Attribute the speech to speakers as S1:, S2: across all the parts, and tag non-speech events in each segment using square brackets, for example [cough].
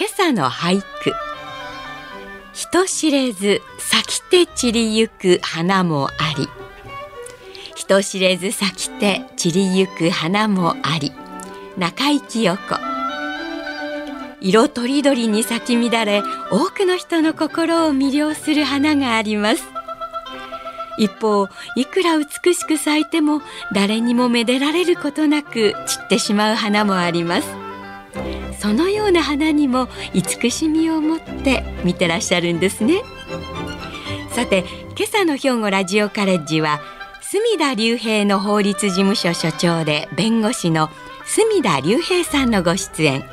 S1: 今朝の俳句。人知れず咲きて散りゆく花もあり。人知れず咲きて散りゆく花もあり。中井清子。色とりどりに咲き乱れ多くの人の心を魅了する花があります。一方いくら美しく咲いても誰にもめでられることなく散ってしまう花もあります。そのような花にも慈しみを持って見てらっしゃるんですね。さて今朝の兵庫ラジオカレッジは隅田隆平の法律事務所所長で弁護士の隅田隆平さんのご出演。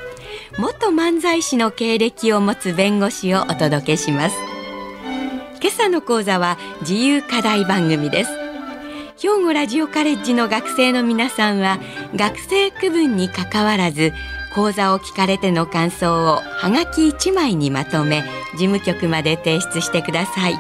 S1: 元漫才師の経歴を持つ弁護士をお届けします。今朝の講座は自由課題番組です。兵庫ラジオカレッジの学生の皆さんは学生区分にかかわらず講座を聞かれての感想をはがき1枚にまとめ事務局まで提出してください。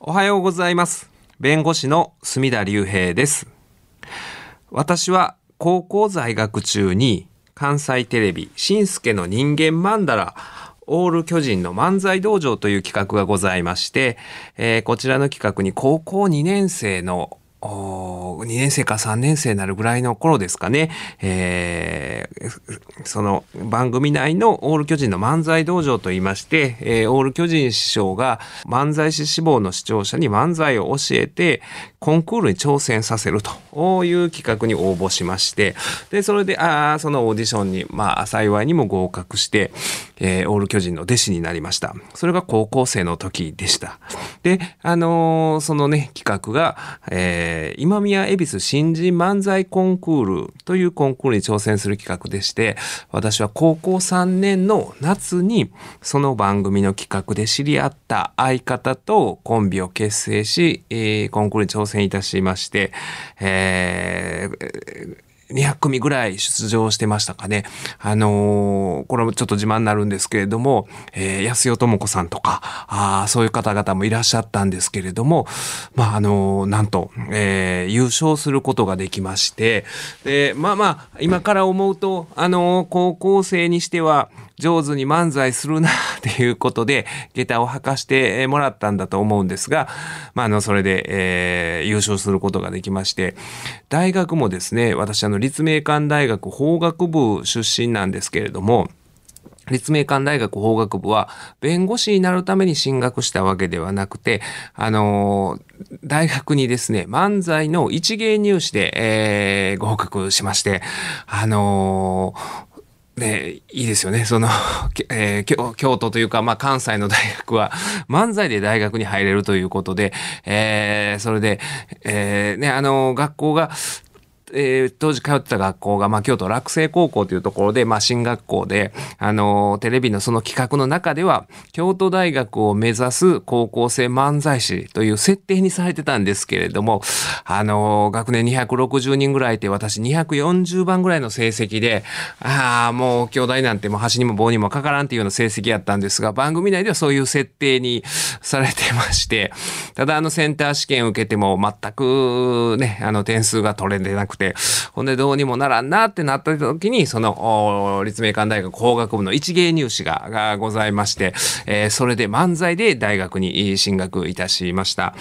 S2: おはようございます。弁護士の隅田隆平です。私は高校在学中に関西テレビ、しんすけの人間マンダラ、オール巨人の漫才道場という企画がございまして、えー、こちらの企画に高校2年生の2年生か3年生になるぐらいの頃ですかね、えー、その番組内のオール巨人の漫才道場といいまして、えー、オール巨人師匠が漫才師志望の視聴者に漫才を教えて、コンクールに挑戦させるという企画に応募しまして、で、それで、ああ、そのオーディションに、まあ、幸いにも合格して、えー、オール巨人の弟子になりました。それが高校生の時でした。で、あのー、そのね、企画が、えー、今宮恵比寿新人漫才コンクールというコンクールに挑戦する企画でして、私は高校3年の夏に、その番組の企画で知り合った相方とコンビを結成し、えー、コンクールに挑戦戦いたしまして、えー200組ぐらい出場してましたかね。あのー、これもちょっと自慢になるんですけれども、えー、安代智子さんとか、ああそういう方々もいらっしゃったんですけれども、まあ、あのー、なんと、えー、優勝することができまして、で、まあまあ、今から思うと、あのー、高校生にしては、上手に漫才するな [laughs] っていうことで、下駄を履かしてもらったんだと思うんですが、まあ、あの、それで、えー、優勝することができまして、大学もですね、私、あの、立命館大学法学部出身なんですけれども、立命館大学法学部は弁護士になるために進学したわけではなくて、あの、大学にですね、漫才の一芸入試で、えー、合格しまして、あのー、ね、いいですよね。その、えー、京都というか、まあ、関西の大学は、漫才で大学に入れるということで、えー、それで、えー、ね、あの、学校が、えー、当時通ってた学校が、まあ、京都落成高校というところで、まあ、進学校で、あの、テレビのその企画の中では、京都大学を目指す高校生漫才師という設定にされてたんですけれども、あの、学年260人ぐらいいて、私240番ぐらいの成績で、ああ、もう、京大なんてもう端にも棒にもかからんっていうような成績やったんですが、番組内ではそういう設定にされてまして、ただあのセンター試験受けても全くね、あの点数が取れてなくて、ほんでどうにもならんなってなった時に、その、立命館大学法学部の一芸入試ががございまして、えー、それで漫才で大学に進学いたしました。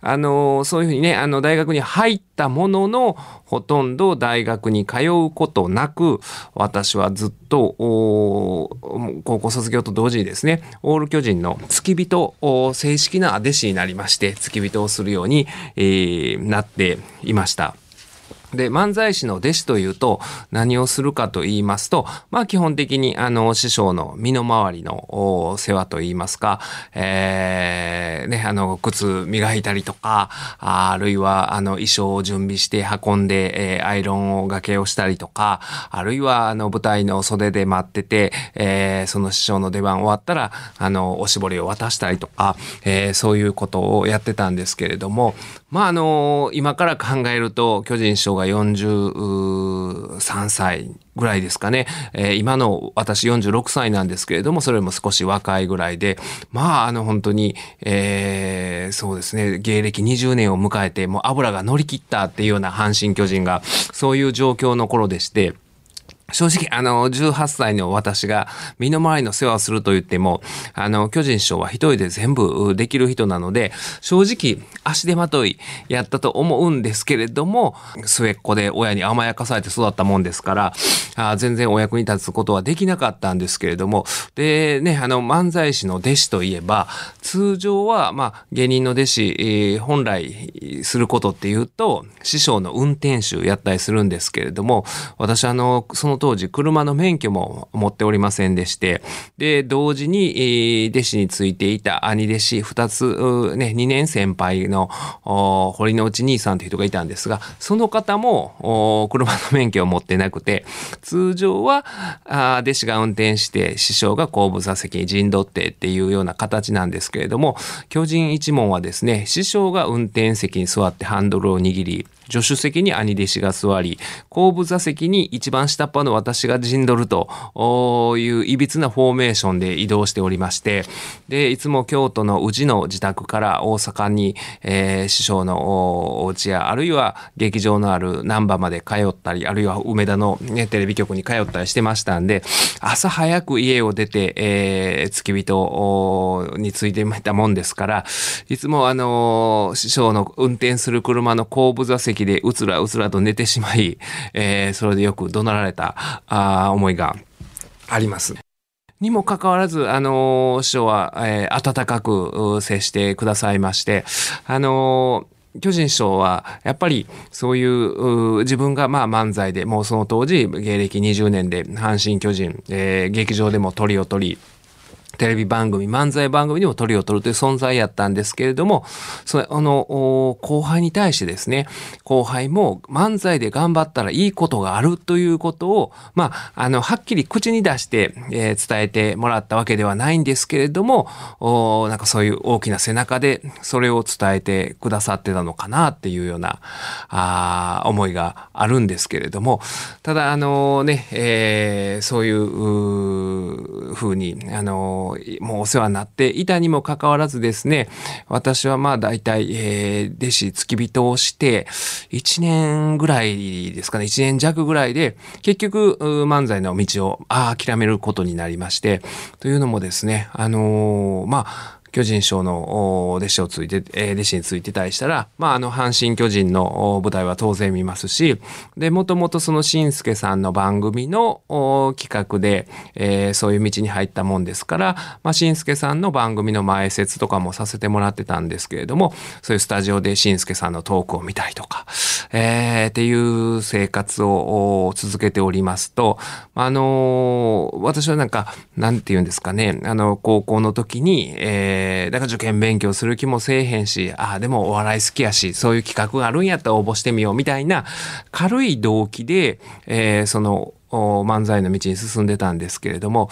S2: あのそういうふうにね、あの、大学に入ったものの、ほとんど大学に通うことなく、私はずっと、高校卒業と同時にですね、オール巨人の付き人、正式な弟子になりまして、付き人をするように、えー、なっていました。で、漫才師の弟子というと何をするかと言いますと、まあ基本的にあの師匠の身の回りの世話と言いますか、えー、ね、あの靴磨いたりとか、あるいはあの衣装を準備して運んで、えー、アイロンをがけをしたりとか、あるいはあの舞台の袖で待ってて、えー、その師匠の出番終わったら、あのおしぼりを渡したりとか、えー、そういうことをやってたんですけれども、まああの今から考えると巨人師匠が43歳ぐらいですかね、えー、今の私46歳なんですけれどもそれも少し若いぐらいでまああの本当に、えー、そうですね芸歴20年を迎えてもう油が乗り切ったっていうような阪神・巨人がそういう状況の頃でして。正直、あの、18歳の私が身の回りの世話をすると言っても、あの、巨人師匠は一人で全部できる人なので、正直、足手まといやったと思うんですけれども、末っ子で親に甘やかされて育ったもんですから、あ全然お役に立つことはできなかったんですけれども、で、ね、あの、漫才師の弟子といえば、通常は、まあ、芸人の弟子、えー、本来することっていうと、師匠の運転手やったりするんですけれども、私、あの、その当時車の免許も持っておりませんでして、で、同時に、弟子についていた兄弟子2つ、ね、2年先輩の堀之内兄さんという人がいたんですが、その方も車の免許を持ってなくて、通常は弟子が運転して師匠が後部座席に陣取ってっていうような形なんですけれども、巨人一門はですね、師匠が運転席に座ってハンドルを握り、助手席に兄弟子が座り、後部座席に一番下っ端の私が陣取るといういびつなフォーメーションで移動しておりまして、で、いつも京都の宇治の自宅から大阪に、えー、師匠のお家や、あるいは劇場のある難波まで通ったり、あるいは梅田の、ね、テレビ局に通ったりしてましたんで、朝早く家を出て、えー、付き人についてみたもんですから、いつもあのー、師匠の運転する車の後部座席席でうつらうつらと寝てしまい、えー、それでよく怒鳴られたあ思いがあります。にもかかわらず、あのー、師匠は、えー、温かく接してくださいまして、あのー巨人師匠はやっぱりそういう自分がまあ漫才でもうその当時芸歴20年で阪神・巨人、えー、劇場でも鳥を取りテレビ番組、漫才番組にも鳥を取るという存在やったんですけれども、それ、あの、後輩に対してですね、後輩も漫才で頑張ったらいいことがあるということを、まあ、あの、はっきり口に出して、えー、伝えてもらったわけではないんですけれども、おなんかそういう大きな背中でそれを伝えてくださってたのかなっていうような、あ思いがあるんですけれども、ただ、あのね、えー、そういうふうに、あのもうお世話になっていたにもかかわらずですね、私はまあ大体、えー、弟子付き人をして、1年ぐらいですかね、1年弱ぐらいで、結局、漫才の道を諦めることになりまして、というのもですね、あのー、まあ、巨人賞の弟子をついて、えー、弟子についてたりしたら、まあ、あの、阪神巨人の舞台は当然見ますし、で、もともとそのしんすけさんの番組の企画で、えー、そういう道に入ったもんですから、まあ、しんすけさんの番組の前説とかもさせてもらってたんですけれども、そういうスタジオでしんすけさんのトークを見たりとか、えー、っていう生活を続けておりますと、あのー、私はなんか、なんて言うんですかね、あの、高校の時に、えーえー、だから受験勉強する気もせえへんし、ああ、でもお笑い好きやし、そういう企画があるんやったら応募してみようみたいな軽い動機で、えー、その漫才の道に進んでたんですけれども、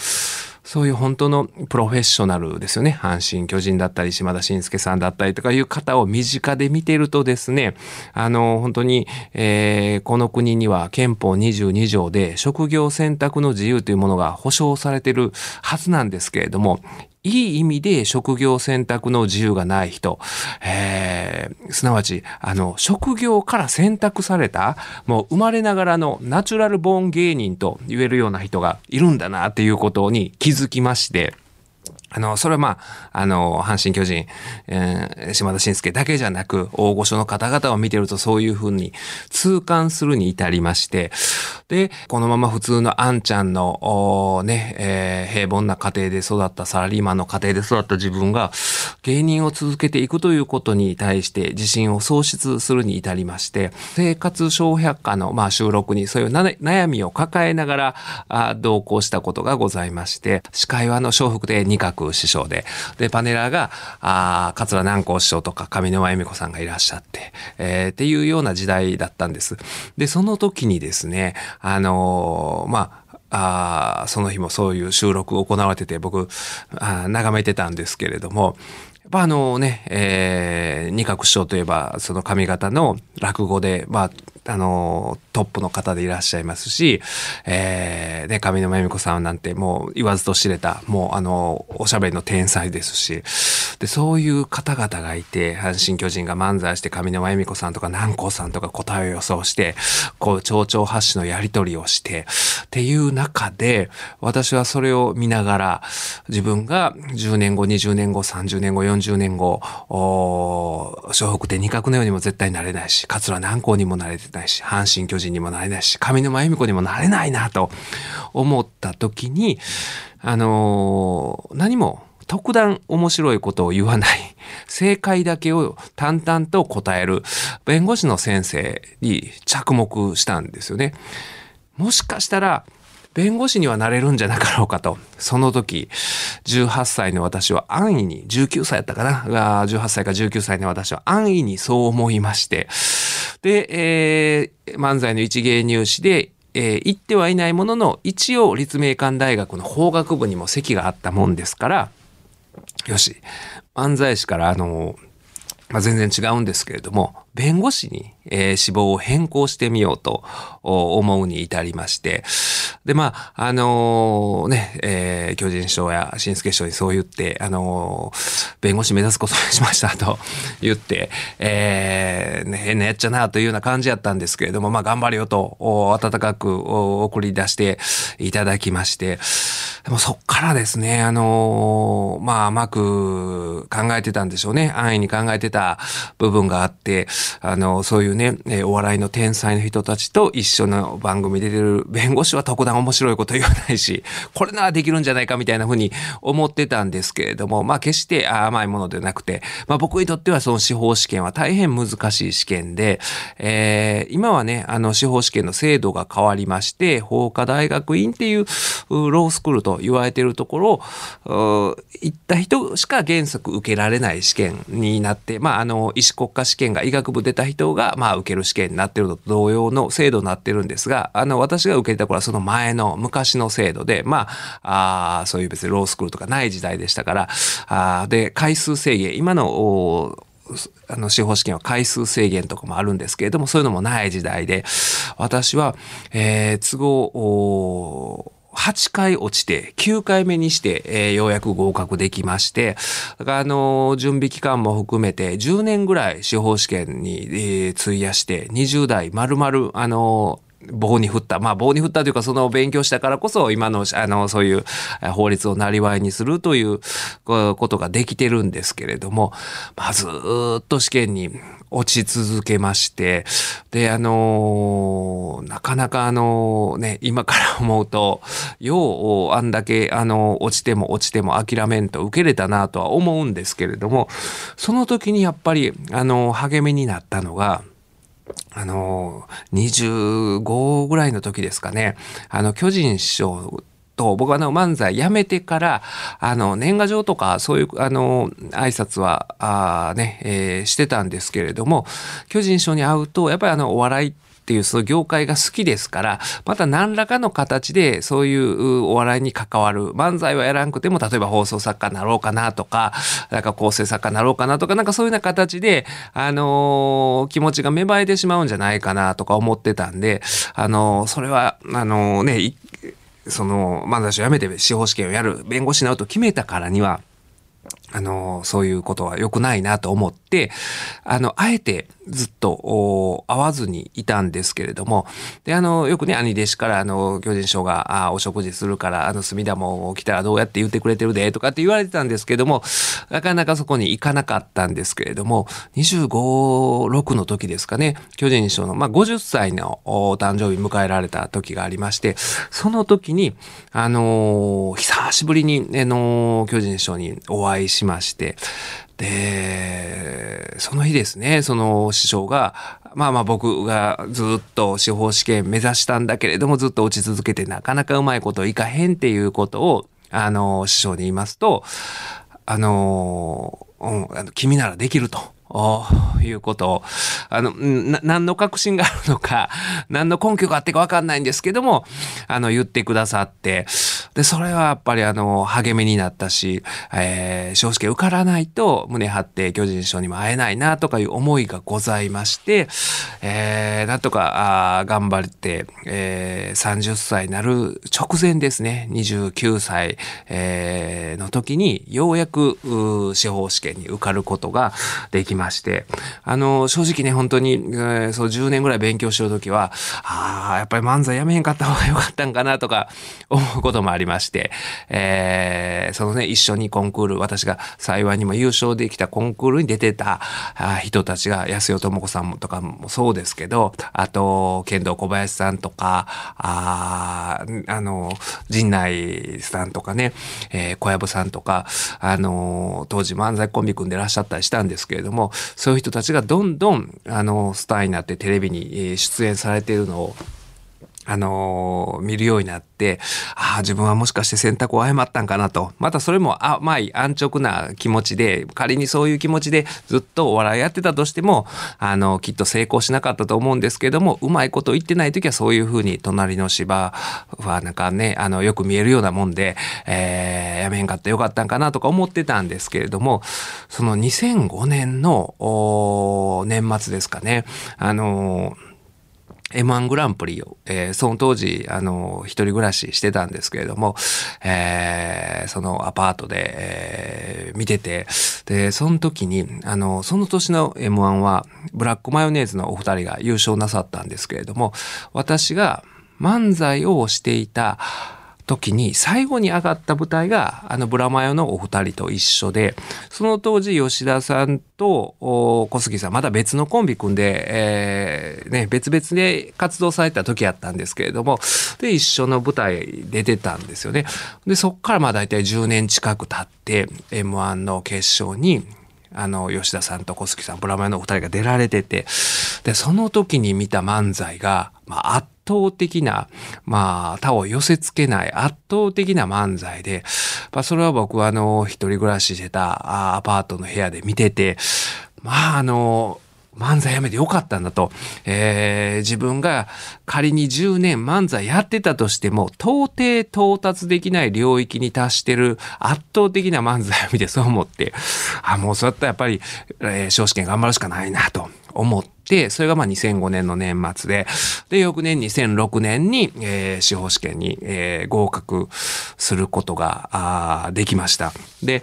S2: そういう本当のプロフェッショナルですよね。阪神、巨人だったり、島田紳介さんだったりとかいう方を身近で見てるとですね、あの、本当に、えー、この国には憲法22条で職業選択の自由というものが保障されてるはずなんですけれども、いい意味で職業選択の自由がない人、えー、すなわち、あの、職業から選択された、もう生まれながらのナチュラルボーン芸人と言えるような人がいるんだなっていうことに気づきまして、あの、それはまあ、あの、阪神巨人、えー、島田紳介だけじゃなく、大御所の方々を見てるとそういうふうに痛感するに至りまして、で、このまま普通のあんちゃんの、ね、えー、平凡な家庭で育ったサラリーマンの家庭で育った自分が芸人を続けていくということに対して自信を喪失するに至りまして、生活小百科の、まあ、収録にそういう悩みを抱えながらあ同行したことがございまして、司会はあの笑福亭二師匠で、で、パネラーが、あ桂南光師匠とか上沼恵美子さんがいらっしゃって、えー、っていうような時代だったんです。で、その時にですね、あのー、まあ、あその日もそういう収録行われてて僕あ眺めてたんですけれどもやっぱあのね、えー、二角師匠といえばその髪型の落語でまああの、トップの方でいらっしゃいますし、えー、ね、上沼恵美子さんなんてもう言わずと知れた、もうあの、おしゃべりの天才ですし、で、そういう方々がいて、阪神巨人が漫才して上沼恵美子さんとか南光さんとか答えを予想して、こう、蝶々発信のやり取りをして、っていう中で、私はそれを見ながら、自分が10年後、20年後、30年後、40年後、お笑北で二角のようにも絶対なれないし、桂南光にもなれてないし、阪神巨人にもなれないし、上沼恵美子にもなれないなと思った時に、あのー、何も特段面白いことを言わない。正解だけを淡々と答える弁護士の先生に着目したんですよね。もしかしたら弁護士にはなれるんじゃなかろうかと。その時、18歳の私は安易に、19歳やったかなが、18歳か19歳の私は安易にそう思いまして、で、えー、漫才の一芸入試で、えー、行ってはいないものの、一応立命館大学の法学部にも席があったもんですから、よし、漫才師からあの、まあ、全然違うんですけれども、弁護士に、えー、志望を変更してみようと思うに至りまして、で、まあ、あのー、ね、えー、巨人賞や新助賞にそう言って、あのー、弁護士目指すことにしましたと [laughs] 言って、えー、ね、変なやっちゃなというような感じやったんですけれども、まあ、頑張るよと、温かく送り出していただきまして、でもそっからですね、あのー、まあ、甘く考えてたんでしょうね。安易に考えてた部分があって、あの、そういうね、えお笑いの天才の人たちと一緒の番組で出てる弁護士は特段面白いこと言わないし、これならできるんじゃないかみたいなふうに思ってたんですけれども、まあ決して甘いものでなくて、まあ僕にとってはその司法試験は大変難しい試験で、えー、今はね、あの司法試験の制度が変わりまして、法科大学院っていうロースクールと言われているところ、行った人しか原則受けられない試験になって、まああの医師国家試験が医学部出た人がまあ受ける試験になってるのと同様の制度になってるんですが、あの私が受けた頃はその前の昔の制度で、まあ、あそういう別にロースクールとかない時代でしたから、あで、回数制限、今のあの司法試験は回数制限とかもあるんですけれども、そういうのもない時代で、私は、えー、都合、8回落ちて、9回目にして、えー、ようやく合格できまして、あのー、準備期間も含めて10年ぐらい司法試験に、えー、費やして、20代丸々、あの棒に振った。まあ棒に振ったというかその勉強したからこそ今のあのそういう法律をなりわいにするということができてるんですけれども、まあ、ずっと試験に落ち続けまして、で、あのー、なかなかあのー、ね、今から思うと、ようあんだけあのー、落ちても落ちても諦めんと受けれたなとは思うんですけれども、その時にやっぱりあの励みになったのが、あの、25ぐらいの時ですかね、あの、巨人師匠と、僕はあの漫才やめてから、あの、年賀状とか、そういう、あの、挨拶は、あね、えー、してたんですけれども、巨人師匠に会うと、やっぱりあの、お笑いっていうその業界が好きですからまた何らかの形でそういうお笑いに関わる漫才はやらんくても例えば放送作家になろうかなとかなんか構成作家になろうかなとかなんかそういうような形であのー、気持ちが芽生えてしまうんじゃないかなとか思ってたんであのー、それはあのー、ねその漫才師を辞めて司法試験をやる弁護士になると決めたからにはあの、そういうことは良くないなと思って、あの、あえてずっと会わずにいたんですけれども、で、あの、よくね、兄弟子から、あの、巨人師匠が、あお食事するから、あの、隅田も来たらどうやって言ってくれてるで、とかって言われてたんですけども、なかなかそこに行かなかったんですけれども、25、6の時ですかね、巨人師匠の、まあ、50歳のお誕生日迎えられた時がありまして、その時に、あの久しぶりに、あの巨人師匠にお会いしまして、で、その日ですね、その師匠が、まあまあ僕がずっと司法試験目指したんだけれども、ずっと落ち続けてなかなかうまいこといかへんっていうことを、あの、師匠に言いますと、あの、うん、あの君ならできると。いうこと。を、あの、何の確信があるのか、[laughs] 何の根拠があってかわかんないんですけども、あの、言ってくださって、で、それはやっぱりあの、励みになったし、えー、少子受からないと胸張って巨人賞にも会えないなとかいう思いがございまして、えー、なんとか、あ頑張って、えー、30歳になる直前ですね、29歳、えー、の時に、ようやく、司法試験に受かることができました。まして、あの、正直ね、本当に、えー、そう10年ぐらい勉強してる時は、ああ、やっぱり漫才やめへんかった方がよかったんかなとか [laughs] 思うこともありまして、えー、そのね、一緒にコンクール、私が幸いにも優勝できたコンクールに出てたあ人たちが、安代智子さんもとかもそうですけど、あと、剣道小林さんとか、ああの、陣内さんとかね、えー、小籔さんとか、あの、当時漫才コンビ組んでらっしゃったりしたんですけれども、そういう人たちがどんどんあのスターになってテレビに出演されているのをあのー、見るようになって、ああ、自分はもしかして選択を誤ったんかなと。またそれも甘い安直な気持ちで、仮にそういう気持ちでずっとお笑いやってたとしても、あの、きっと成功しなかったと思うんですけども、うまいこと言ってない時はそういうふうに隣の芝はなんかね、あの、よく見えるようなもんで、えー、やめんかったよかったんかなとか思ってたんですけれども、その2005年の年末ですかね、あのー M1 グランプリを、えー、その当時、あの、一人暮らししてたんですけれども、えー、そのアパートで、えー、見てて、で、その時に、あの、その年の M1 は、ブラックマヨネーズのお二人が優勝なさったんですけれども、私が漫才をしていた、時に最後に上がった舞台があのブラマヨのお二人と一緒でその当時吉田さんと小杉さんまだ別のコンビ組んで、えね、別々で活動された時やったんですけれどもで一緒の舞台出てたんですよね。でそっからまあ大体10年近く経って m 1の決勝にあの吉田さんと小杉さんブラマヨのお二人が出られててでその時に見た漫才が、まあ、圧倒的な、まあ、他を寄せ付けない圧倒的な漫才で、まあ、それは僕はあの、一人暮らししてたアパートの部屋で見てて、まあ、あの、漫才やめてよかったんだと。えー、自分が仮に10年漫才やってたとしても、到底到達できない領域に達してる圧倒的な漫才を見てそう思って、あ、もうそうやったらやっぱり、えー、少子圏頑張るしかないなと思って、それがまあ2005年の年末で、で、翌年2006年に、えー、司法試験に、えー、合格することができました。で、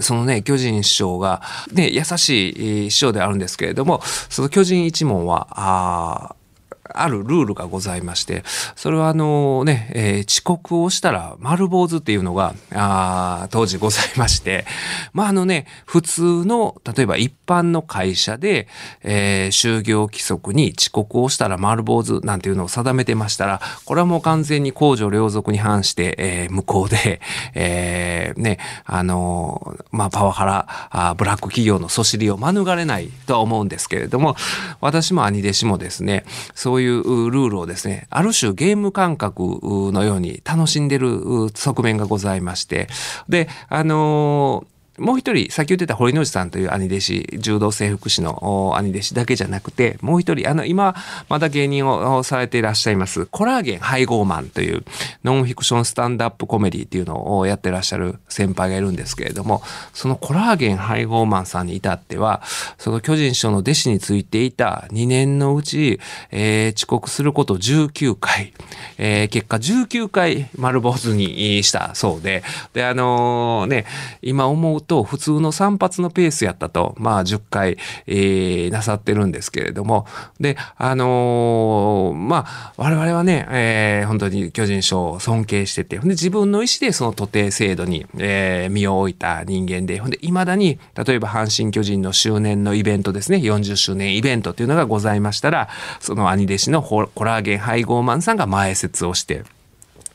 S2: そのね、巨人師匠が、ね、優しい師匠であるんですけれども、その巨人一門は、ああるルールがございまして、それはあのね、えー、遅刻をしたら丸坊主っていうのが、あ当時ございまして、[laughs] まああのね、普通の、例えば一般の会社で、えー、就業規則に遅刻をしたら丸坊主なんていうのを定めてましたら、これはもう完全に公序良俗に反して、えー、無効で、[laughs] えー、ね、あのまあパワハラ、ブラック企業のそしりを免れないとは思うんですけれども、私も兄弟子もですね、そういういうルールをですね、ある種ゲーム感覚のように楽しんでる側面がございまして、で、あのーもう一人、さっき言ってた堀之内さんという兄弟子、柔道整復師の兄弟子だけじゃなくて、もう一人、あの、今、まだ芸人をされていらっしゃいます、コラーゲン配合マンという、ノンフィクションスタンドアップコメディっていうのをやってらっしゃる先輩がいるんですけれども、そのコラーゲン配合マンさんに至っては、その巨人師匠の弟子についていた2年のうち、えー、遅刻すること19回、えー、結果19回丸坊主にしたそうで、で、あのー、ね、今思うと普通の散髪のペースやったと、まあ10回、えー、なさってるんですけれども、で、あのー、まあ、我々はね、えー、本当に巨人賞を尊敬してて、で自分の意思でその徒弟制度に、えー、身を置いた人間で、ほんで、未だに、例えば阪神巨人の周年のイベントですね、40周年イベントっていうのがございましたら、その兄弟子のコラーゲン配合マンさんが前説をして、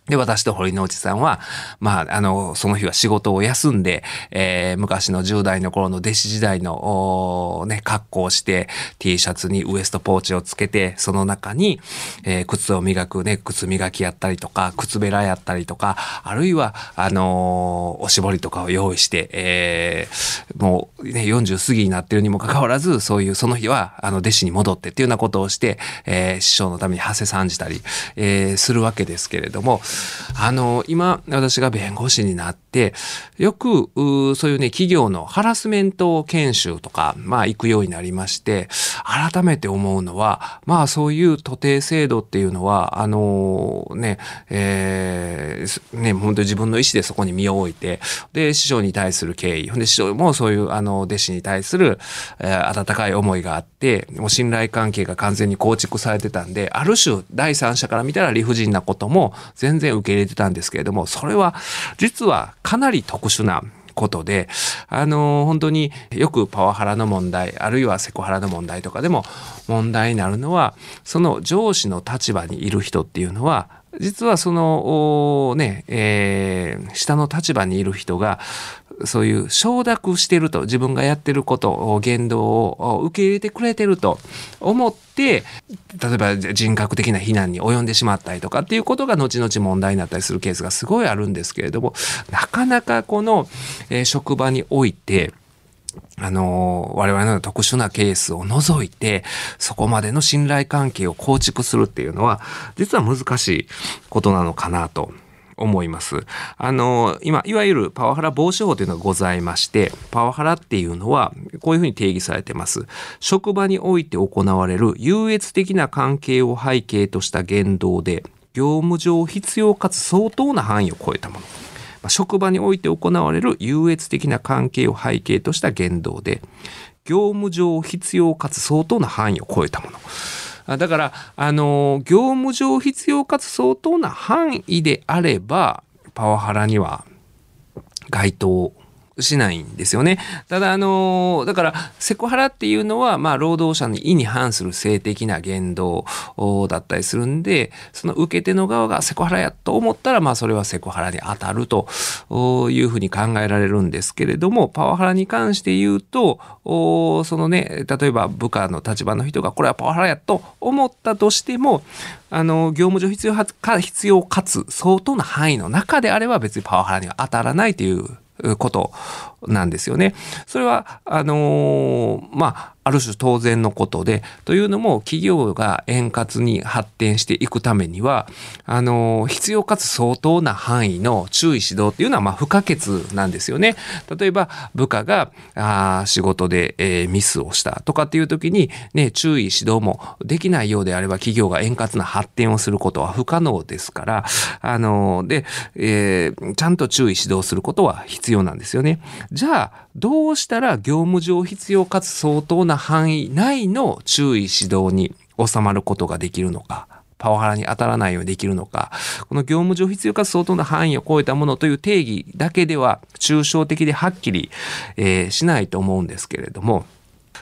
S2: で、私と堀之内さんは、まあ、あの、その日は仕事を休んで、えー、昔の10代の頃の弟子時代の、ね、格好をして、T シャツにウエストポーチをつけて、その中に、えー、靴を磨くね、靴磨きやったりとか、靴べらやったりとか、あるいは、あのー、おしぼりとかを用意して、えー、もうね、40過ぎになってるにもかかわらず、そういう、その日は、あの、弟子に戻ってっていうようなことをして、えー、師匠のために馳せ参じたり、えー、するわけですけれども、あの、今、私が弁護士になって、よく、そういうね、企業のハラスメント研修とか、まあ、行くようになりまして、改めて思うのは、まあ、そういう徒弟制度っていうのは、あのね、えー、ね、本当に自分の意思でそこに身を置いて、で、師匠に対する敬意、で、師匠もそういう、あの、弟子に対する、えー、温かい思いがあって、もう信頼関係が完全に構築されてたんで、ある種、第三者から見たら理不尽なことも全然受け入れてたんですけれども、それは実はかなり特殊なことで、あの、本当によくパワハラの問題、あるいはセコハラの問題とかでも問題になるのは、その上司の立場にいる人っていうのは、実はその、ね、えー、下の立場にいる人が、そういう承諾してると、自分がやってることを、言動を受け入れてくれてると思って、例えば人格的な非難に及んでしまったりとかっていうことが後々問題になったりするケースがすごいあるんですけれども、なかなかこの、えー、職場において、あの、我々の特殊なケースを除いて、そこまでの信頼関係を構築するっていうのは、実は難しいことなのかなと。思います。あの、今、いわゆるパワハラ防止法というのがございまして、パワハラっていうのは、こういうふうに定義されてます。職場において行われる優越的な関係を背景とした言動で、業務上必要かつ相当な範囲を超えたもの。職場において行われる優越的な関係を背景とした言動で、業務上必要かつ相当な範囲を超えたもの。だから、あの、業務上必要かつ相当な範囲であれば、パワハラには該当しないんですよね。ただ、あの、だから、セクハラっていうのは、まあ、労働者の意に反する性的な言動だったりするんで、その受け手の側がセクハラやと思ったら、まあ、それはセクハラに当たるというふうに考えられるんですけれども、パワハラに関して言うと、そのね、例えば部下の立場の人が、これはパワハラやと思ったとしても、あの、業務上必要か必要かつ相当な範囲の中であれば別にパワハラには当たらないということなんですよね。それは、あのー、まあ、ある種当然のことで、というのも企業が円滑に発展していくためには、あの、必要かつ相当な範囲の注意指導っていうのはま不可欠なんですよね。例えば部下があ仕事で、えー、ミスをしたとかっていう時に、ね、注意指導もできないようであれば企業が円滑な発展をすることは不可能ですから、あの、で、えー、ちゃんと注意指導することは必要なんですよね。じゃあ、どうしたら業務上必要かつ相当な範囲内の注意指導に収まることができるのか。パワハラに当たらないようにできるのか、この業務上必要かつ相当な範囲を超えたものという定義だけでは抽象的ではっきり、えー、しないと思うんですけれども、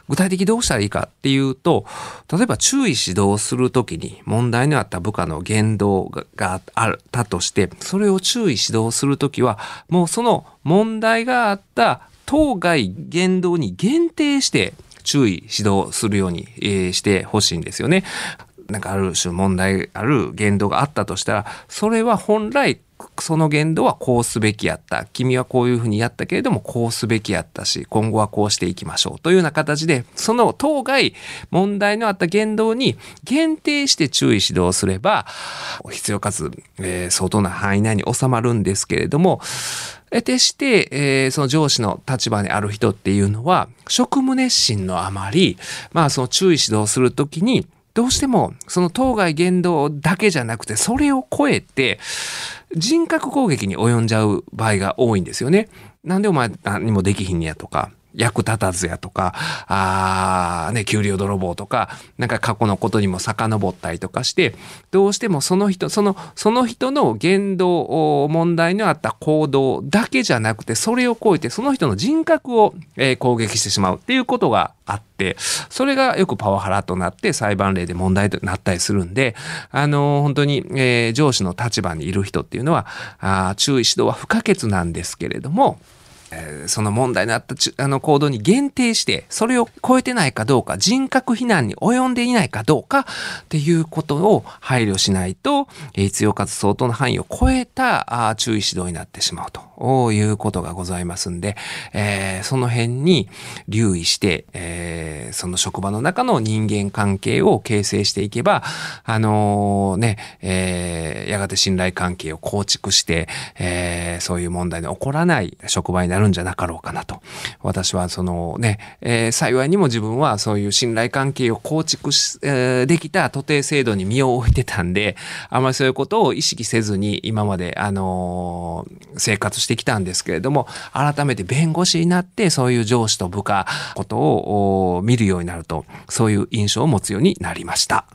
S2: 具体的どうしたらいいかっていうと、例えば注意指導するときに問題のあった部下の言動があったとして、それを注意指導するときは、もうその問題があった当該言動に限定して注意指導するように、してほしいんですよね。なんかある種問題ある言動があったとしたら、それは本来その言動はこうすべきやった。君はこういうふうにやったけれども、こうすべきやったし、今後はこうしていきましょう。というような形で、その当該問題のあった言動に限定して注意指導すれば、必要かつ、えー、相当な範囲内に収まるんですけれども、てして、えー、その上司の立場にある人っていうのは、職務熱心のあまり、まあその注意指導するときに、どうしてもその当該言動だけじゃなくて、それを超えて、人格攻撃に及んじゃう場合が多いんですよね。なんでお前何もできひんやとか、役立たずやとか、あね、給料泥棒とか、なんか過去のことにも遡ったりとかして、どうしてもその人、その、その人の言動、問題のあった行動だけじゃなくて、それを超えてその人の人格を、えー、攻撃してしまうっていうことがあって、それがよくパワハラとなって裁判例で問題となったりするんで、あのー、本当に、えー、上司の立場にいる人っていうのは、あ注意指導は不可欠なんですけれども、えその問題のあったあの行動に限定して、それを超えてないかどうか、人格非難に及んでいないかどうかっていうことを配慮しないと、え必要かつ相当の範囲を超えたあ注意指導になってしまうということがございますんで、えー、その辺に留意して、えー、その職場の中の人間関係を形成していけば、あのー、ね、え、やがて信頼関係を構築して、え、そういう問題の起こらない職場になるんじゃなかろうかなと。私はそのね、えー、幸いにも自分はそういう信頼関係を構築し、えー、できた徒弟制度に身を置いてたんで、あまりそういうことを意識せずに今まで、あのー、生活してきたんですけれども、改めて弁護士になってそういう上司と部下ことを見るようになると、そういう印象を持つようになりました。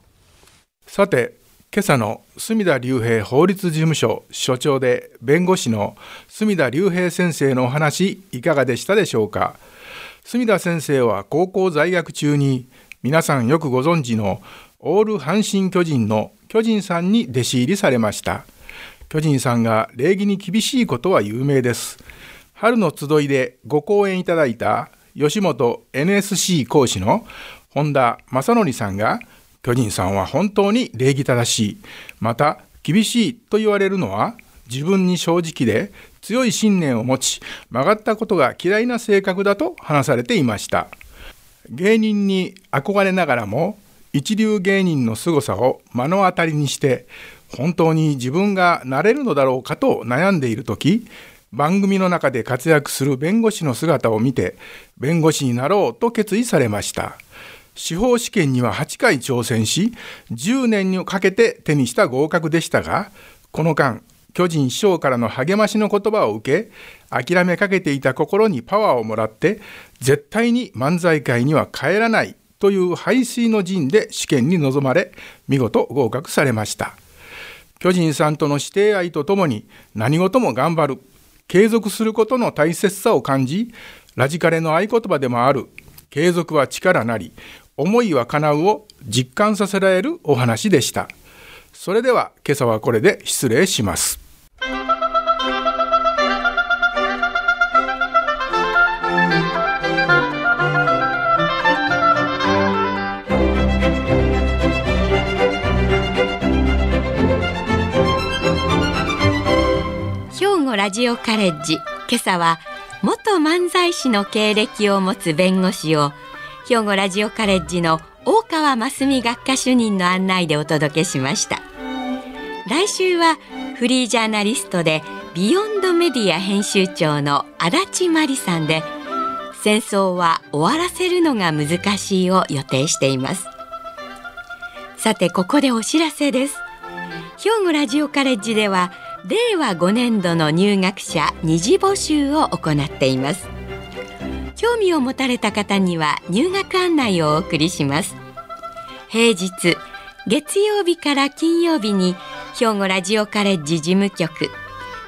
S3: さて、今朝の隅田隆平法律事務所所長で弁護士の隅田隆平先生のお話いかがでしたでしょうか？隅田先生は高校在学中に皆さんよくご存知のオール阪神巨人の巨人さんに弟子入りされました。巨人さんが礼儀に厳しいことは有名です。春の集いでご講演いただいた吉本 NSC 講師の本田正則さんが巨人さんは本当に礼儀正しい。また、厳しいと言われるのは、自分に正直で強い信念を持ち、曲がったことが嫌いな性格だと話されていました。芸人に憧れながらも、一流芸人の凄さを目の当たりにして、本当に自分がなれるのだろうかと悩んでいる時番組の中で活躍する弁護士の姿を見て弁護士になろうと決意されました司法試験には8回挑戦し10年にかけて手にした合格でしたがこの間巨人師匠からの励ましの言葉を受け諦めかけていた心にパワーをもらって絶対に漫才界には帰らないという排水の陣で試験に臨まれ見事合格されました。巨人さんとの指定愛とともに何事も頑張る継続することの大切さを感じラジカレの合言葉でもある継続は力なり思いは叶うを実感させられるお話でした。それでは今朝はこれで失礼します。
S1: 兵庫ラジオカレッジ今朝は元漫才師の経歴を持つ弁護士を兵庫ラジオカレッジの大川真澄学科主任の案内でお届けしました。来週はフリージャーナリストでビヨンドメディア編集長の足立真理さんで戦争は終わらせるのが難しいを予定しています。さてここでお知らせです。兵庫ラジオカレッジでは令和5年度の入学者二次募集を行っています。興味を持たれた方には入学案内をお送りします。平日月曜日から金曜日に兵庫ラジオカレッジ事務局。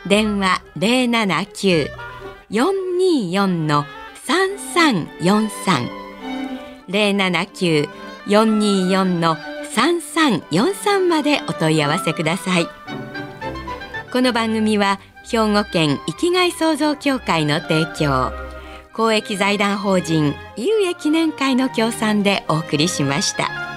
S1: 電話079-424-3343 079-424-3343までお問い合わせください。この番組は兵庫県生きがい創造協会の提供。公益財団法人有益記念会の協賛でお送りしました。